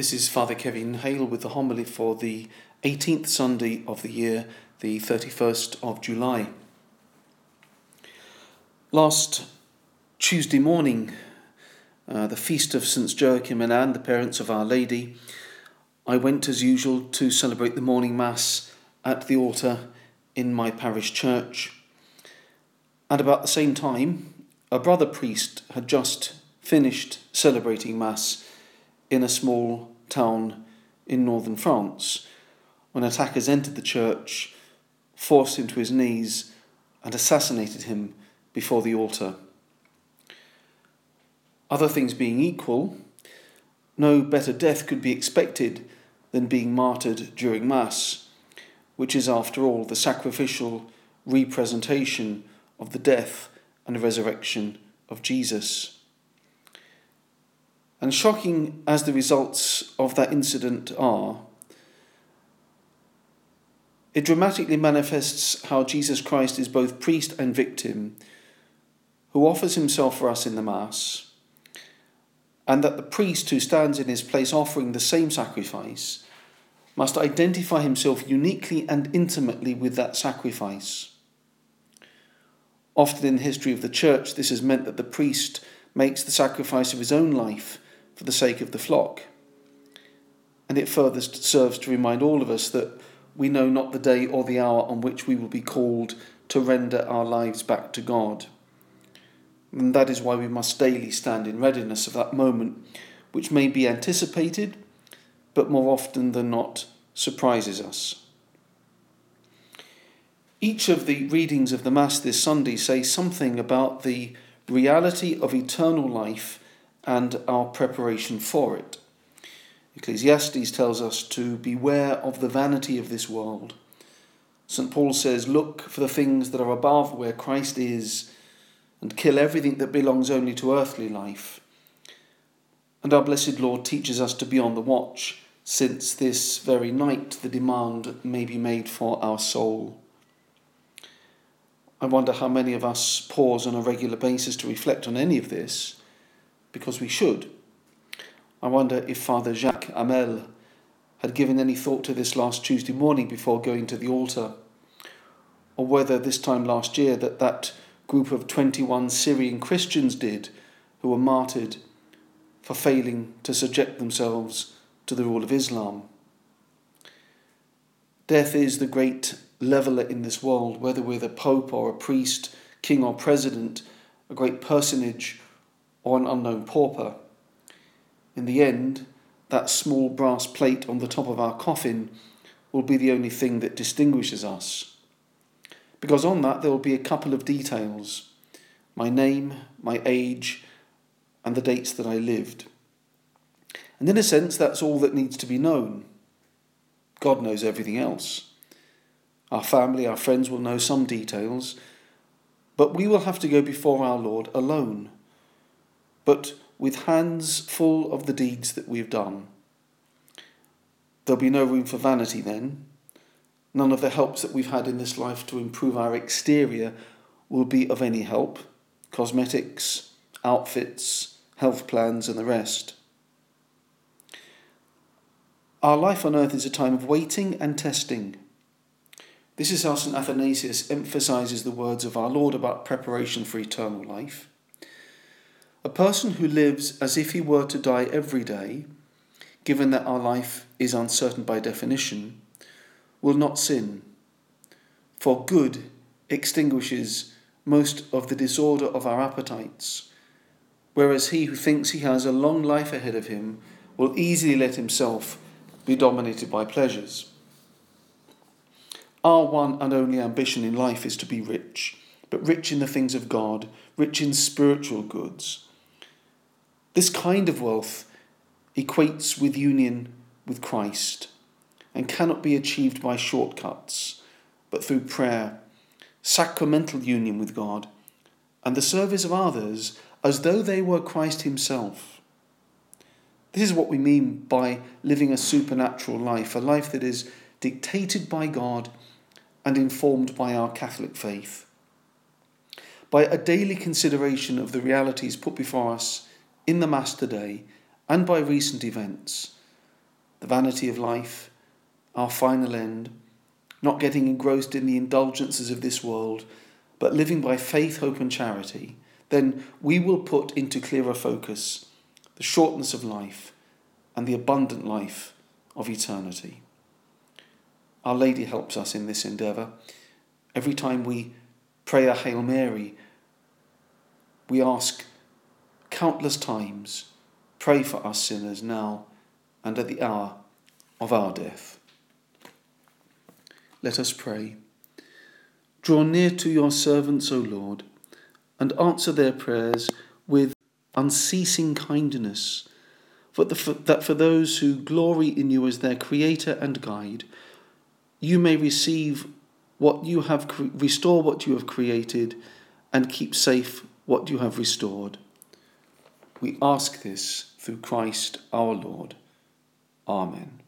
This is Father Kevin Hale with the homily for the 18th Sunday of the year, the 31st of July. Last Tuesday morning, uh, the feast of St. Joachim and Anne, the parents of Our Lady, I went as usual to celebrate the morning Mass at the altar in my parish church. And about the same time, a brother priest had just finished celebrating Mass in a small town in northern France when attackers entered the church, forced him to his knees, and assassinated him before the altar. Other things being equal, no better death could be expected than being martyred during Mass, which is, after all, the sacrificial representation of the death and resurrection of Jesus. And shocking as the results of that incident are, it dramatically manifests how Jesus Christ is both priest and victim, who offers himself for us in the Mass, and that the priest who stands in his place offering the same sacrifice must identify himself uniquely and intimately with that sacrifice. Often in the history of the Church, this has meant that the priest makes the sacrifice of his own life for the sake of the flock. And it further serves to remind all of us that we know not the day or the hour on which we will be called to render our lives back to God. And that is why we must daily stand in readiness of that moment, which may be anticipated, but more often than not surprises us. Each of the readings of the Mass this Sunday say something about the reality of eternal life and our preparation for it. Ecclesiastes tells us to beware of the vanity of this world. St. Paul says, Look for the things that are above where Christ is, and kill everything that belongs only to earthly life. And our blessed Lord teaches us to be on the watch, since this very night the demand may be made for our soul. I wonder how many of us pause on a regular basis to reflect on any of this because we should. I wonder if Father Jacques Hamel had given any thought to this last Tuesday morning before going to the altar, or whether this time last year that that group of 21 Syrian Christians did who were martyred for failing to subject themselves to the rule of Islam. Death is the great leveller in this world, whether we're the Pope or a priest, king or president, a great personage or an unknown pauper. In the end, that small brass plate on the top of our coffin will be the only thing that distinguishes us. Because on that there will be a couple of details my name, my age, and the dates that I lived. And in a sense, that's all that needs to be known. God knows everything else. Our family, our friends will know some details, but we will have to go before our Lord alone but with hands full of the deeds that we have done. There'll be no room for vanity then. None of the helps that we've had in this life to improve our exterior will be of any help cosmetics, outfits, health plans, and the rest. Our life on earth is a time of waiting and testing. This is how St. Athanasius emphasizes the words of our Lord about preparation for eternal life. A person who lives as if he were to die every day, given that our life is uncertain by definition, will not sin. For good extinguishes most of the disorder of our appetites, whereas he who thinks he has a long life ahead of him will easily let himself be dominated by pleasures. Our one and only ambition in life is to be rich, but rich in the things of God, rich in spiritual goods this kind of wealth equates with union with Christ and cannot be achieved by shortcuts, but through prayer, sacramental union with God, and the service of others as though they were Christ Himself. This is what we mean by living a supernatural life, a life that is dictated by God and informed by our Catholic faith. By a daily consideration of the realities put before us in the Mass today and by recent events, the vanity of life, our final end, not getting engrossed in the indulgences of this world, but living by faith, hope, and charity, then we will put into clearer focus the shortness of life and the abundant life of eternity. Our Lady helps us in this endeavour. Every time we pray a Hail Mary, we ask countless times, Pray for us sinners now and at the hour of our death. Let us pray. Draw near to your servants, O Lord, and answer their prayers with unceasing kindness, for that for those who glory in you as their Creator and Guide, you may receive what you have, restore what you have created, and keep safe what you have restored. We ask this through Christ our Lord. Amen.